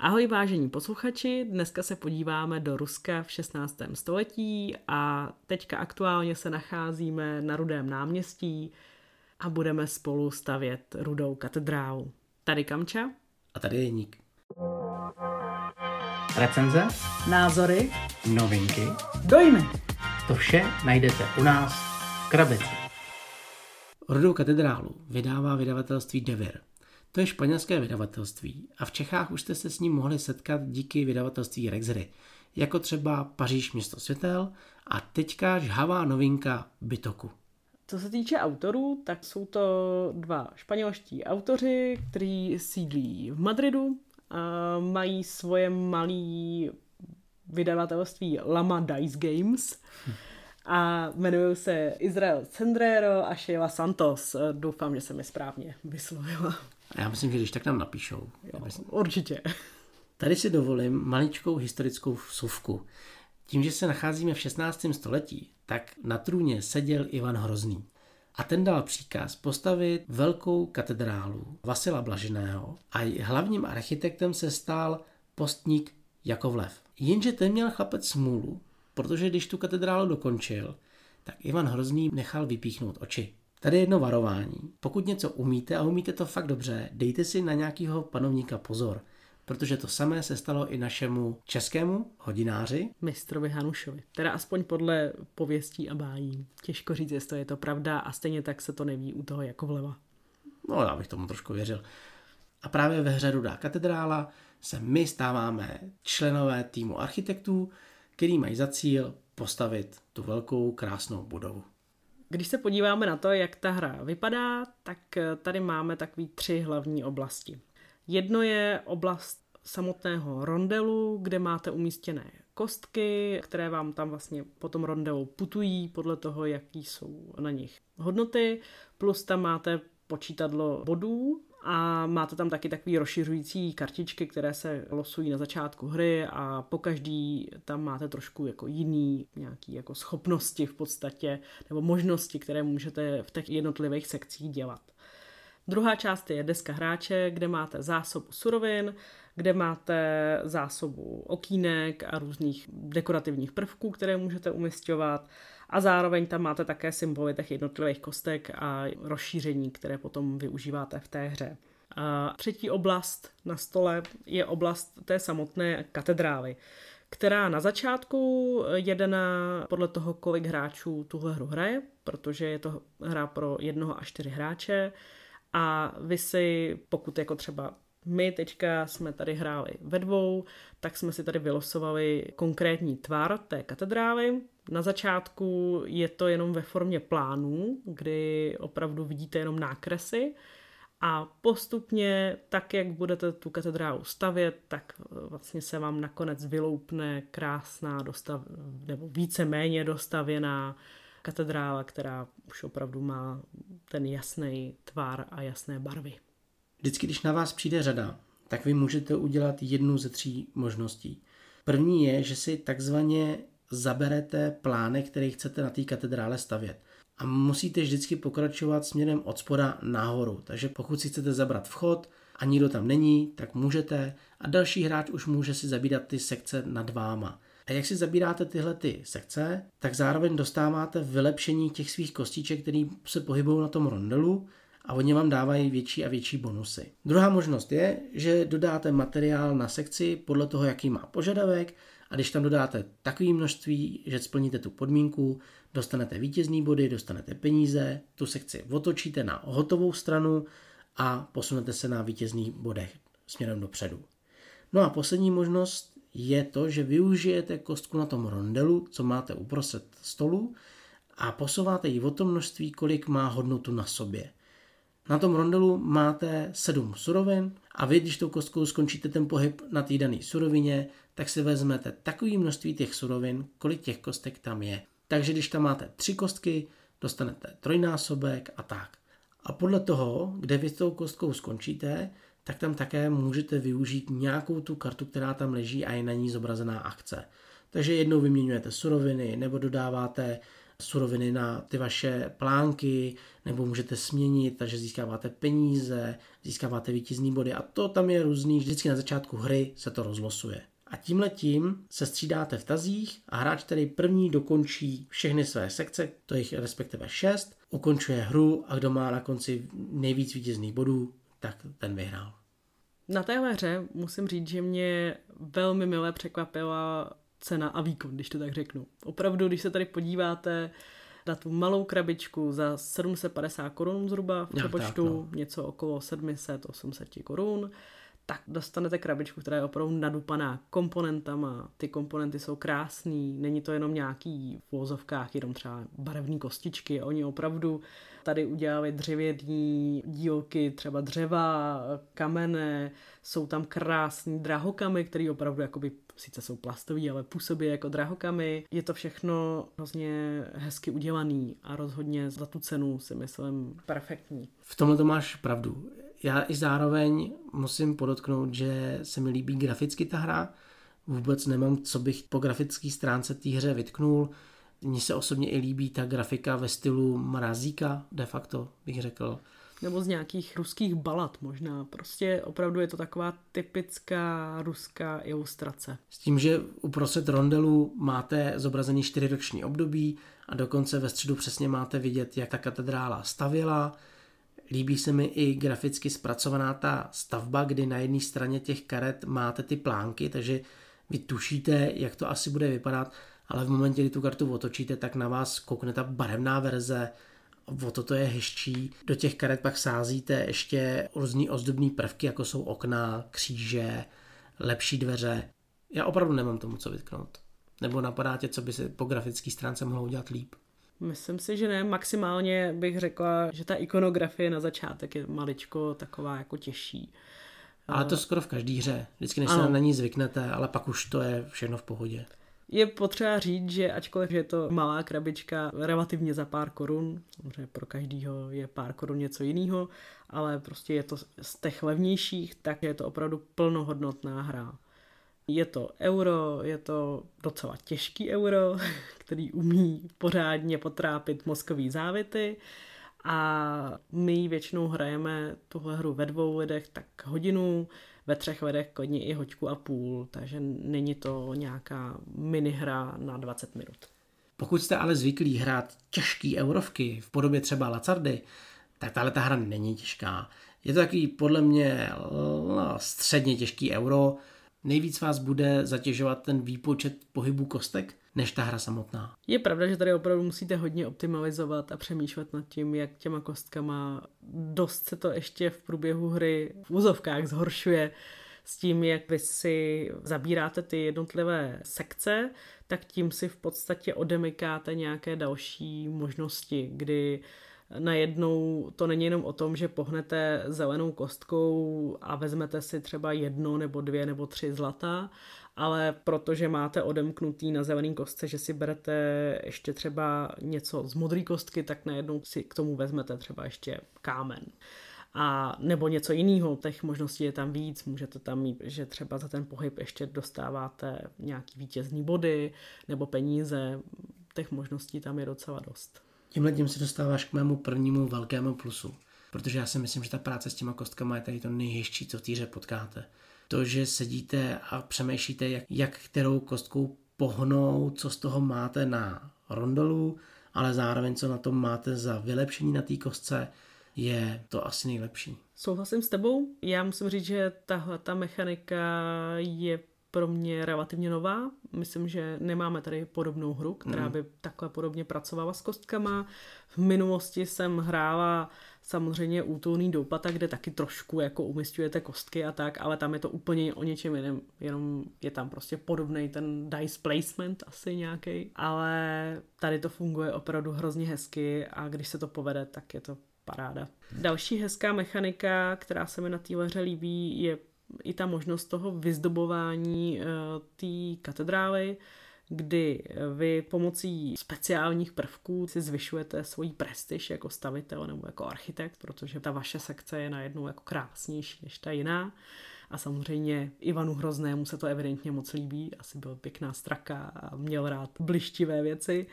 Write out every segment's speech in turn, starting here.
Ahoj vážení posluchači, dneska se podíváme do Ruska v 16. století a teďka aktuálně se nacházíme na Rudém náměstí a budeme spolu stavět Rudou katedrálu. Tady Kamča. A tady je Nik. Recenze, Názory. novinky, Dojmy. to vše najdete u nás v krabici. Rudou katedrálu vydává vydavatelství Devir. To je španělské vydavatelství a v Čechách už jste se s ním mohli setkat díky vydavatelství Rexry, jako třeba Paříž město světel a teďka žhavá novinka Bytoku. Co se týče autorů, tak jsou to dva španělští autoři, kteří sídlí v Madridu a mají svoje malé vydavatelství Lama Dice Games a jmenují se Israel Cendrero a Sheila Santos. Doufám, že jsem je správně vyslovila. A já myslím, že když tak nám napíšou. Jo, určitě. Tady si dovolím maličkou historickou vsuvku. Tím, že se nacházíme v 16. století, tak na trůně seděl Ivan Hrozný. A ten dal příkaz postavit velkou katedrálu Vasila Blaženého a hlavním architektem se stal postník Jakovlev. Jenže ten měl chlapec smůlu, protože když tu katedrálu dokončil, tak Ivan Hrozný nechal vypíchnout oči. Tady je jedno varování. Pokud něco umíte a umíte to fakt dobře, dejte si na nějakého panovníka pozor, protože to samé se stalo i našemu českému hodináři. Mistrovi Hanušovi. Teda aspoň podle pověstí a bájí. Těžko říct, jestli je to pravda a stejně tak se to neví u toho jako vleva. No, já bych tomu trošku věřil. A právě ve hře Rudá katedrála se my stáváme členové týmu architektů, který mají za cíl postavit tu velkou krásnou budovu. Když se podíváme na to, jak ta hra vypadá, tak eh, tady máme takový tři hlavní oblasti. Jedno je oblast samotného rondelu, kde máte umístěné kostky, které vám tam vlastně po tom rondelu putují podle toho, jaký jsou na nich hodnoty, plus tam máte počítadlo bodů a máte tam taky takový rozšiřující kartičky, které se losují na začátku hry a po každý tam máte trošku jako jiný nějaký jako schopnosti v podstatě nebo možnosti, které můžete v těch jednotlivých sekcích dělat. Druhá část je deska hráče, kde máte zásobu surovin, kde máte zásobu okýnek a různých dekorativních prvků, které můžete umistovat a zároveň tam máte také symboly těch jednotlivých kostek a rozšíření, které potom využíváte v té hře. A třetí oblast na stole je oblast té samotné katedrály, která na začátku jede na, podle toho, kolik hráčů tuhle hru hraje, protože je to hra pro jednoho a čtyři hráče a vy si, pokud jako třeba my teďka jsme tady hráli ve dvou, tak jsme si tady vylosovali konkrétní tvar té katedrály. Na začátku je to jenom ve formě plánů, kdy opravdu vidíte jenom nákresy a postupně, tak jak budete tu katedrálu stavět, tak vlastně se vám nakonec vyloupne krásná dostav, nebo více-méně dostavěná katedrála, která už opravdu má ten jasný tvar a jasné barvy. Vždycky, když na vás přijde řada, tak vy můžete udělat jednu ze tří možností. První je, že si takzvaně zaberete plánek, který chcete na té katedrále stavět. A musíte vždycky pokračovat směrem od spoda nahoru. Takže pokud si chcete zabrat vchod a nikdo tam není, tak můžete a další hráč už může si zabírat ty sekce nad váma. A jak si zabíráte tyhle ty sekce, tak zároveň dostáváte vylepšení těch svých kostiček, které se pohybují na tom rondelu a oni vám dávají větší a větší bonusy. Druhá možnost je, že dodáte materiál na sekci podle toho, jaký má požadavek a když tam dodáte takové množství, že splníte tu podmínku, dostanete vítězný body, dostanete peníze, tu sekci otočíte na hotovou stranu a posunete se na vítězných bodech směrem dopředu. No a poslední možnost je to, že využijete kostku na tom rondelu, co máte uprostřed stolu a posouváte ji o to množství, kolik má hodnotu na sobě. Na tom rondelu máte sedm surovin a vy, když tou kostkou skončíte ten pohyb na té dané surovině, tak si vezmete takové množství těch surovin, kolik těch kostek tam je. Takže když tam máte tři kostky, dostanete trojnásobek a tak. A podle toho, kde vy s tou kostkou skončíte, tak tam také můžete využít nějakou tu kartu, která tam leží a je na ní zobrazená akce. Takže jednou vyměňujete suroviny nebo dodáváte suroviny na ty vaše plánky, nebo můžete směnit, takže získáváte peníze, získáváte vítězný body a to tam je různý, vždycky na začátku hry se to rozlosuje. A tímhle tím se střídáte v tazích a hráč, který první dokončí všechny své sekce, to jich respektive šest, ukončuje hru a kdo má na konci nejvíc vítězných bodů, tak ten vyhrál. Na téhle hře musím říct, že mě velmi milé překvapila cena a výkon, když to tak řeknu. Opravdu, když se tady podíváte na tu malou krabičku za 750 korun zhruba v přepočtu, no. něco okolo 700-800 korun, tak dostanete krabičku, která je opravdu nadupaná komponentama. Ty komponenty jsou krásný, není to jenom nějaký v vozovkách, jenom třeba barevné kostičky. Oni opravdu tady udělali dřevění dílky, třeba dřeva, kamene, jsou tam krásní drahokamy, které opravdu jakoby sice jsou plastový, ale působí jako drahokamy. Je to všechno hrozně hezky udělaný a rozhodně za tu cenu si myslím perfektní. V tomhle to máš pravdu já i zároveň musím podotknout, že se mi líbí graficky ta hra. Vůbec nemám, co bych po grafické stránce té hře vytknul. Mně se osobně i líbí ta grafika ve stylu mrazíka, de facto bych řekl. Nebo z nějakých ruských balad možná. Prostě opravdu je to taková typická ruská ilustrace. S tím, že uprostřed rondelu máte zobrazený čtyřiroční období a dokonce ve středu přesně máte vidět, jak ta katedrála stavěla, Líbí se mi i graficky zpracovaná ta stavba, kdy na jedné straně těch karet máte ty plánky, takže vy tušíte, jak to asi bude vypadat, ale v momentě, kdy tu kartu otočíte, tak na vás koukne ta barevná verze, o to je hezčí. Do těch karet pak sázíte ještě různý ozdobný prvky, jako jsou okna, kříže, lepší dveře. Já opravdu nemám tomu co vytknout. Nebo napadá tě, co by se po grafické stránce mohlo udělat líp? Myslím si, že ne. Maximálně bych řekla, že ta ikonografie na začátek je maličko taková jako těžší. Ale to skoro v každé hře. Vždycky než se na ní zvyknete, ale pak už to je všechno v pohodě. Je potřeba říct, že ačkoliv je to malá krabička relativně za pár korun, samozřejmě pro každýho je pár korun něco jiného, ale prostě je to z těch levnějších, tak je to opravdu plnohodnotná hra. Je to euro, je to docela těžký euro, který umí pořádně potrápit mozkový závity a my většinou hrajeme tuhle hru ve dvou lidech tak hodinu, ve třech lidech klidně i hoďku a půl, takže není to nějaká minihra na 20 minut. Pokud jste ale zvyklí hrát těžký eurovky v podobě třeba Lacardy, tak tahle ta hra není těžká. Je to takový podle mě no, středně těžký euro, nejvíc vás bude zatěžovat ten výpočet pohybu kostek, než ta hra samotná. Je pravda, že tady opravdu musíte hodně optimalizovat a přemýšlet nad tím, jak těma kostkama dost se to ještě v průběhu hry v úzovkách zhoršuje s tím, jak vy si zabíráte ty jednotlivé sekce, tak tím si v podstatě odemykáte nějaké další možnosti, kdy najednou to není jenom o tom, že pohnete zelenou kostkou a vezmete si třeba jedno nebo dvě nebo tři zlata, ale protože máte odemknutý na zelený kostce, že si berete ještě třeba něco z modré kostky, tak najednou si k tomu vezmete třeba ještě kámen a nebo něco jiného, těch možností je tam víc, můžete tam mít, že třeba za ten pohyb ještě dostáváte nějaký vítězný body nebo peníze, těch možností tam je docela dost. Tímhle tím se dostáváš k mému prvnímu velkému plusu. Protože já si myslím, že ta práce s těma kostkama je tady to nejhezčí, co v týře potkáte. To, že sedíte a přemýšlíte, jak, jak kterou kostkou pohnout, co z toho máte na rondolu, ale zároveň co na tom máte za vylepšení na té kostce, je to asi nejlepší. Souhlasím s tebou. Já musím říct, že tahle ta mechanika je pro mě relativně nová. Myslím, že nemáme tady podobnou hru, která mm. by takhle podobně pracovala s kostkama. V minulosti jsem hrála samozřejmě útulný doupata, kde taky trošku jako umistujete kostky a tak, ale tam je to úplně o něčem jiném, jenom je tam prostě podobný ten dice placement asi nějaký, ale tady to funguje opravdu hrozně hezky a když se to povede, tak je to paráda. Další hezká mechanika, která se mi na téhle hře líbí, je i ta možnost toho vyzdobování uh, té katedrály, kdy vy pomocí speciálních prvků si zvyšujete svoji prestiž jako stavitel nebo jako architekt, protože ta vaše sekce je najednou jako krásnější než ta jiná. A samozřejmě Ivanu Hroznému se to evidentně moc líbí, asi byl pěkná straka a měl rád blištivé věci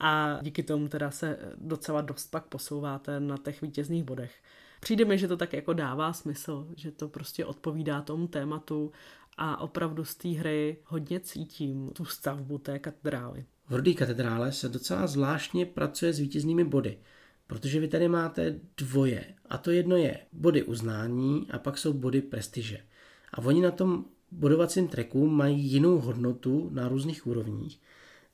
a díky tomu teda se docela dost pak posouváte na těch vítězných bodech. Přijde mi, že to tak jako dává smysl, že to prostě odpovídá tomu tématu a opravdu z té hry hodně cítím tu stavbu té katedrály. V Rudý katedrále se docela zvláštně pracuje s vítěznými body, protože vy tady máte dvoje. A to jedno je body uznání a pak jsou body prestiže. A oni na tom bodovacím treku mají jinou hodnotu na různých úrovních.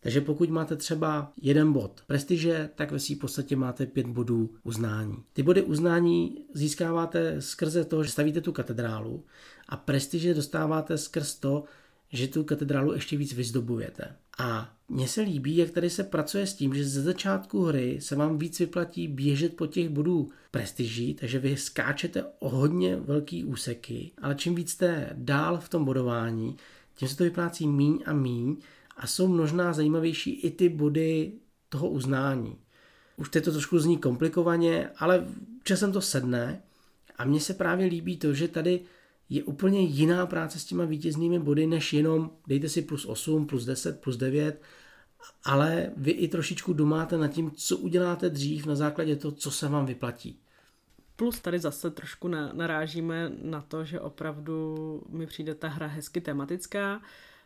Takže pokud máte třeba jeden bod prestiže, tak ve v podstatě máte pět bodů uznání. Ty body uznání získáváte skrze to, že stavíte tu katedrálu a prestiže dostáváte skrz to, že tu katedrálu ještě víc vyzdobujete. A mně se líbí, jak tady se pracuje s tím, že ze začátku hry se vám víc vyplatí běžet po těch bodů prestiží, takže vy skáčete o hodně velký úseky, ale čím víc jste dál v tom bodování, tím se to vyplácí míň a míň a jsou možná zajímavější i ty body toho uznání. Už teď to trošku zní komplikovaně, ale časem to sedne a mně se právě líbí to, že tady je úplně jiná práce s těma vítěznými body, než jenom dejte si plus 8, plus 10, plus 9, ale vy i trošičku domáte nad tím, co uděláte dřív na základě toho, co se vám vyplatí. Plus tady zase trošku narážíme na to, že opravdu mi přijde ta hra hezky tematická,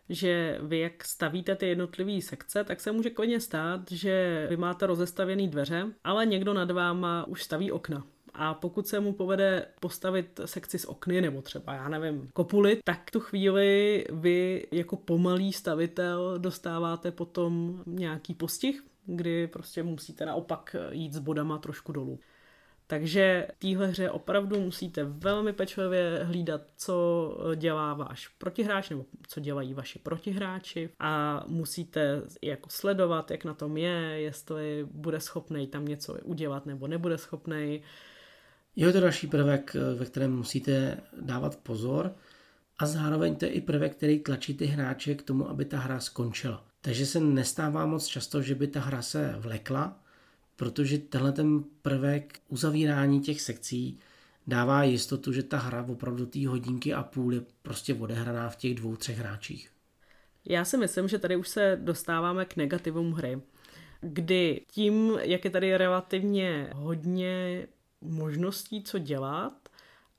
že vy jak stavíte ty jednotlivé sekce, tak se může klidně stát, že vy máte rozestavěné dveře, ale někdo nad váma už staví okna. A pokud se mu povede postavit sekci z okny, nebo třeba, já nevím, kopuly, tak tu chvíli vy jako pomalý stavitel dostáváte potom nějaký postih, kdy prostě musíte naopak jít s bodama trošku dolů. Takže v téhle hře opravdu musíte velmi pečlivě hlídat, co dělá váš protihráč nebo co dělají vaši protihráči a musíte jako sledovat, jak na tom je, jestli bude schopný tam něco udělat nebo nebude schopný. Je to další prvek, ve kterém musíte dávat pozor a zároveň to je i prvek, který tlačí ty hráče k tomu, aby ta hra skončila. Takže se nestává moc často, že by ta hra se vlekla, protože tenhle ten prvek uzavírání těch sekcí dává jistotu, že ta hra opravdu té hodinky a půl je prostě odehraná v těch dvou, třech hráčích. Já si myslím, že tady už se dostáváme k negativům hry, kdy tím, jak je tady relativně hodně možností, co dělat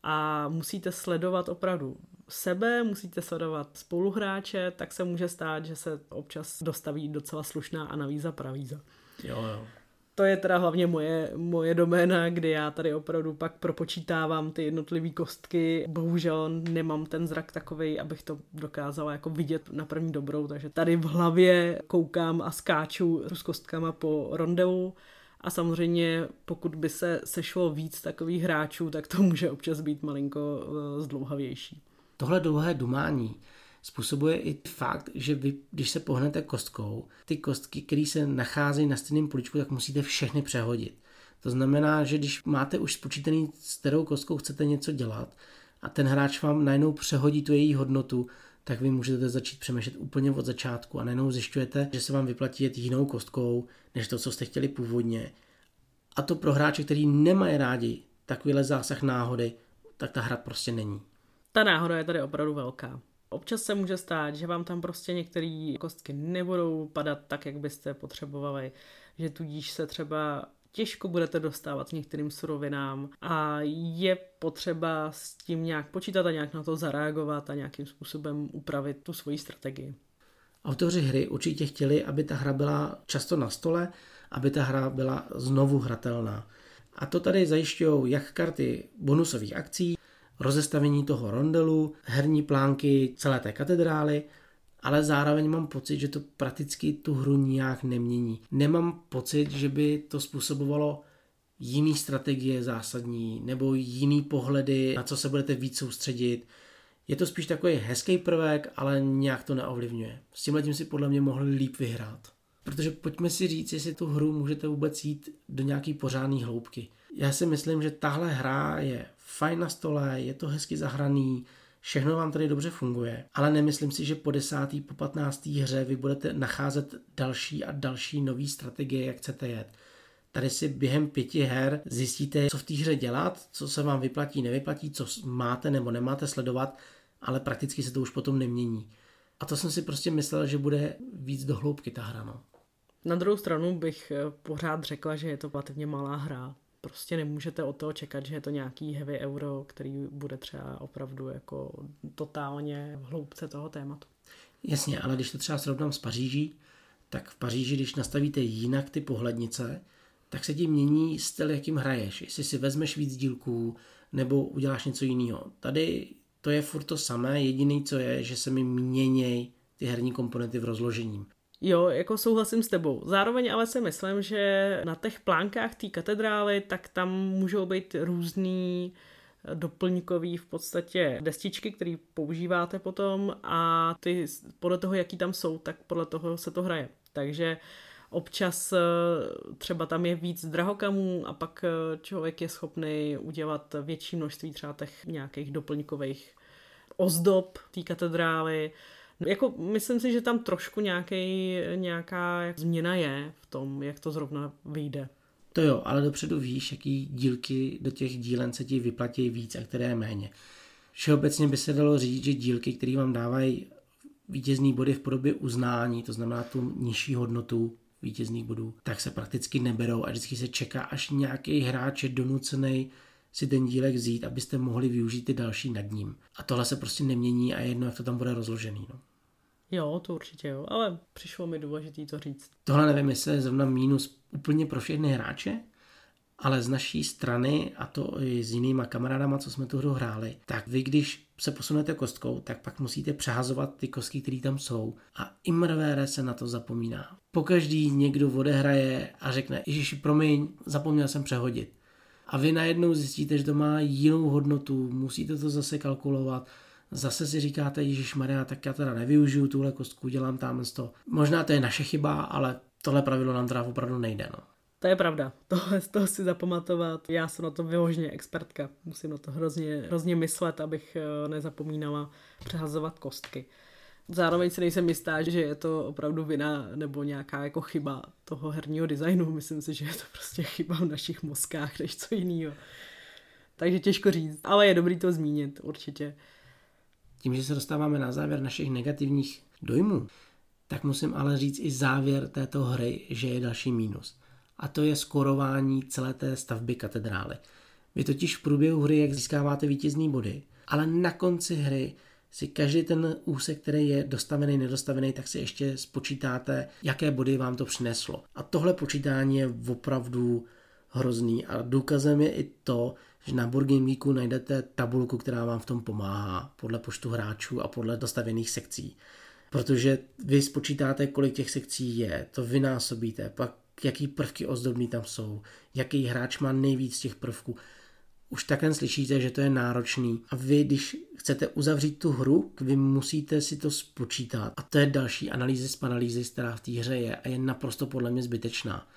a musíte sledovat opravdu sebe, musíte sledovat spoluhráče, tak se může stát, že se občas dostaví docela slušná analýza pravíza. Jo, jo to je teda hlavně moje, moje doména, kdy já tady opravdu pak propočítávám ty jednotlivé kostky. Bohužel nemám ten zrak takový, abych to dokázala jako vidět na první dobrou, takže tady v hlavě koukám a skáču s kostkama po rondelu. A samozřejmě, pokud by se sešlo víc takových hráčů, tak to může občas být malinko eh, zdlouhavější. Tohle dlouhé dumání způsobuje i fakt, že vy, když se pohnete kostkou, ty kostky, které se nacházejí na stejném poličku, tak musíte všechny přehodit. To znamená, že když máte už spočítaný, s kterou kostkou chcete něco dělat a ten hráč vám najednou přehodí tu její hodnotu, tak vy můžete začít přemýšlet úplně od začátku a najednou zjišťujete, že se vám vyplatí jet jinou kostkou, než to, co jste chtěli původně. A to pro hráče, který nemají rádi takovýhle zásah náhody, tak ta hra prostě není. Ta náhoda je tady opravdu velká. Občas se může stát, že vám tam prostě některé kostky nebudou padat tak, jak byste potřebovali, že tudíž se třeba těžko budete dostávat některým surovinám a je potřeba s tím nějak počítat a nějak na to zareagovat a nějakým způsobem upravit tu svoji strategii. Autoři hry určitě chtěli, aby ta hra byla často na stole, aby ta hra byla znovu hratelná. A to tady zajišťují jak karty bonusových akcí, rozestavení toho rondelu, herní plánky celé té katedrály, ale zároveň mám pocit, že to prakticky tu hru nijak nemění. Nemám pocit, že by to způsobovalo jiný strategie zásadní nebo jiný pohledy, na co se budete víc soustředit. Je to spíš takový hezký prvek, ale nějak to neovlivňuje. S tím tím si podle mě mohli líp vyhrát. Protože pojďme si říct, jestli tu hru můžete vůbec jít do nějaký pořádný hloubky. Já si myslím, že tahle hra je fajn na stole, je to hezky zahraný, všechno vám tady dobře funguje, ale nemyslím si, že po desátý, po patnáctý hře vy budete nacházet další a další nové strategie, jak chcete jet. Tady si během pěti her zjistíte, co v té hře dělat, co se vám vyplatí, nevyplatí, co máte nebo nemáte sledovat, ale prakticky se to už potom nemění. A to jsem si prostě myslel, že bude víc do hloubky ta hra. No. Na druhou stranu bych eh, pořád řekla, že je to relativně malá hra. Prostě nemůžete od toho čekat, že je to nějaký heavy euro, který bude třeba opravdu jako totálně v hloubce toho tématu. Jasně, ale když to třeba srovnám s Paříží, tak v Paříži, když nastavíte jinak ty pohlednice, tak se ti mění styl, jakým hraješ. Jestli si vezmeš víc dílků, nebo uděláš něco jiného. Tady to je furt to samé, jediný co je, že se mi měněj ty herní komponenty v rozložením. Jo, jako souhlasím s tebou. Zároveň ale si myslím, že na těch plánkách té katedrály, tak tam můžou být různý doplňkový v podstatě destičky, které používáte potom a ty podle toho, jaký tam jsou, tak podle toho se to hraje. Takže občas eh, třeba tam je víc drahokamů a pak eh, člověk je schopný udělat větší množství třeba těch nějakých doplňkových ozdob té katedrály. Jako myslím si, že tam trošku nějaký, nějaká změna je v tom, jak to zrovna vyjde. To jo, ale dopředu víš, jaký dílky do těch dílen se ti vyplatí víc a které méně. Všeobecně by se dalo říct, že dílky, které vám dávají vítězný body v podobě uznání, to znamená tu nižší hodnotu vítězných bodů, tak se prakticky neberou a vždycky se čeká, až nějaký hráč je donucený si ten dílek vzít, abyste mohli využít ty další nad ním. A tohle se prostě nemění a jedno, jak to tam bude rozložený. No. Jo, to určitě jo, ale přišlo mi důležitý to říct. Tohle nevím, jestli je zrovna mínus úplně pro všechny hráče, ale z naší strany, a to i s jinýma kamarádama, co jsme tu hru hráli, tak vy, když se posunete kostkou, tak pak musíte přehazovat ty kostky, které tam jsou. A imrvére se na to zapomíná. Pokaždý někdo odehraje a řekne, Ježíš, promiň, zapomněl jsem přehodit. A vy najednou zjistíte, že to má jinou hodnotu, musíte to zase kalkulovat. Zase si říkáte, Ježíš Maria, tak já teda nevyužiju tuhle kostku, dělám tam to. Možná to je naše chyba, ale tohle pravidlo nám teda opravdu nejde. No. To je pravda, tohle z toho si zapamatovat. Já jsem na to vyloženě expertka, musím na to hrozně, hrozně myslet, abych eh, nezapomínala přehazovat kostky. Zároveň si nejsem jistá, že je to opravdu vina nebo nějaká jako chyba toho herního designu. Myslím si, že je to prostě chyba v našich mozkách, než co jiného. Takže těžko říct, ale je dobrý to zmínit, určitě. Tím, že se dostáváme na závěr našich negativních dojmů, tak musím ale říct i závěr této hry, že je další mínus a to je skorování celé té stavby katedrály. Vy totiž v průběhu hry, jak získáváte vítězný body, ale na konci hry si každý ten úsek, který je dostavený, nedostavený, tak si ještě spočítáte, jaké body vám to přineslo. A tohle počítání je opravdu hrozný a důkazem je i to, že na Board Game Weeku najdete tabulku, která vám v tom pomáhá podle počtu hráčů a podle dostavených sekcí. Protože vy spočítáte, kolik těch sekcí je, to vynásobíte, pak jaký prvky ozdobní tam jsou, jaký hráč má nejvíc těch prvků. Už takhle slyšíte, že to je náročný. A vy, když chcete uzavřít tu hru, vy musíte si to spočítat. A to je další analýzy z analýzy, která v té hře je a je naprosto podle mě zbytečná.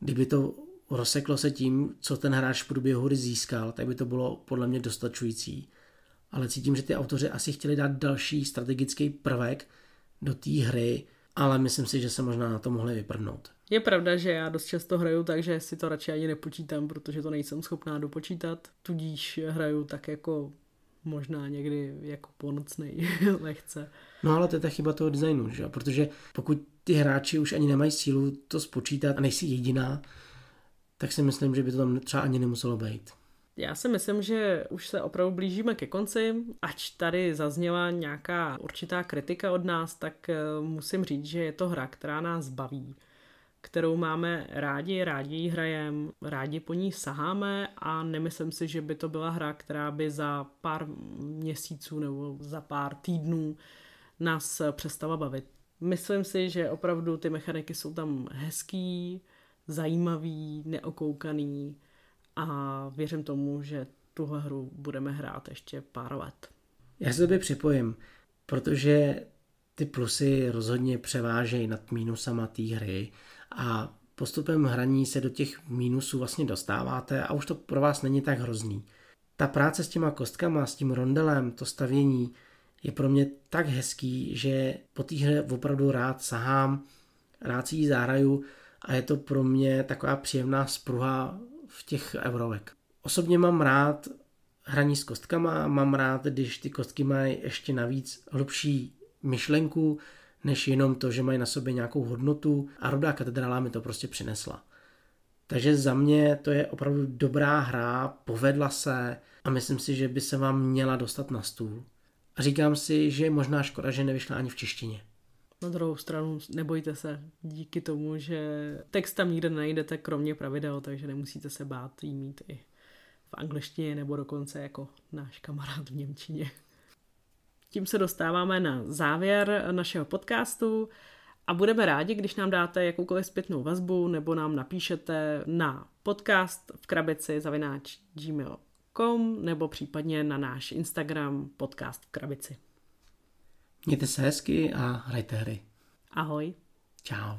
Kdyby to rozseklo se tím, co ten hráč v průběhu hry získal, tak by to bylo podle mě dostačující. Ale cítím, že ty autoři asi chtěli dát další strategický prvek do té hry, ale myslím si, že se možná na to mohli vyprdnout. Je pravda, že já dost často hraju tak, že si to radši ani nepočítám, protože to nejsem schopná dopočítat, tudíž hraju tak jako možná někdy jako ponocnej lehce. No ale to je ta chyba toho designu, že? protože pokud ty hráči už ani nemají sílu to spočítat a nejsi jediná, tak si myslím, že by to tam třeba ani nemuselo být. Já si myslím, že už se opravdu blížíme ke konci. Ač tady zazněla nějaká určitá kritika od nás, tak eh, musím říct, že je to hra, která nás baví kterou máme rádi, rádi ji hrajeme, rádi po ní saháme a nemyslím si, že by to byla hra, která by za pár měsíců nebo za pár týdnů nás přestala bavit. Myslím si, že opravdu ty mechaniky jsou tam hezký, zajímavý, neokoukaný a věřím tomu, že tuhle hru budeme hrát ještě pár let. Já se tobě připojím, protože ty plusy rozhodně převážejí nad mínusama té hry a postupem hraní se do těch mínusů vlastně dostáváte a už to pro vás není tak hrozný. Ta práce s těma kostkama, s tím rondelem, to stavění je pro mě tak hezký, že po té hře opravdu rád sahám, rád si ji zahraju a je to pro mě taková příjemná spruha v těch eurovek. Osobně mám rád hraní s kostkama, mám rád, když ty kostky mají ještě navíc hlubší myšlenku, než jenom to, že mají na sobě nějakou hodnotu a Rodá katedrála mi to prostě přinesla. Takže za mě to je opravdu dobrá hra, povedla se a myslím si, že by se vám měla dostat na stůl. A říkám si, že je možná škoda, že nevyšla ani v češtině. Na druhou stranu nebojte se, díky tomu, že text tam nikde najdete, kromě pravidel, takže nemusíte se bát jí mít i v angličtině nebo dokonce jako náš kamarád v Němčině. Tím se dostáváme na závěr našeho podcastu a budeme rádi, když nám dáte jakoukoliv zpětnou vazbu nebo nám napíšete na podcast v krabici zavináč gmail.com nebo případně na náš Instagram podcast v krabici. Mějte se hezky a hrajte hry. Ahoj. Ciao.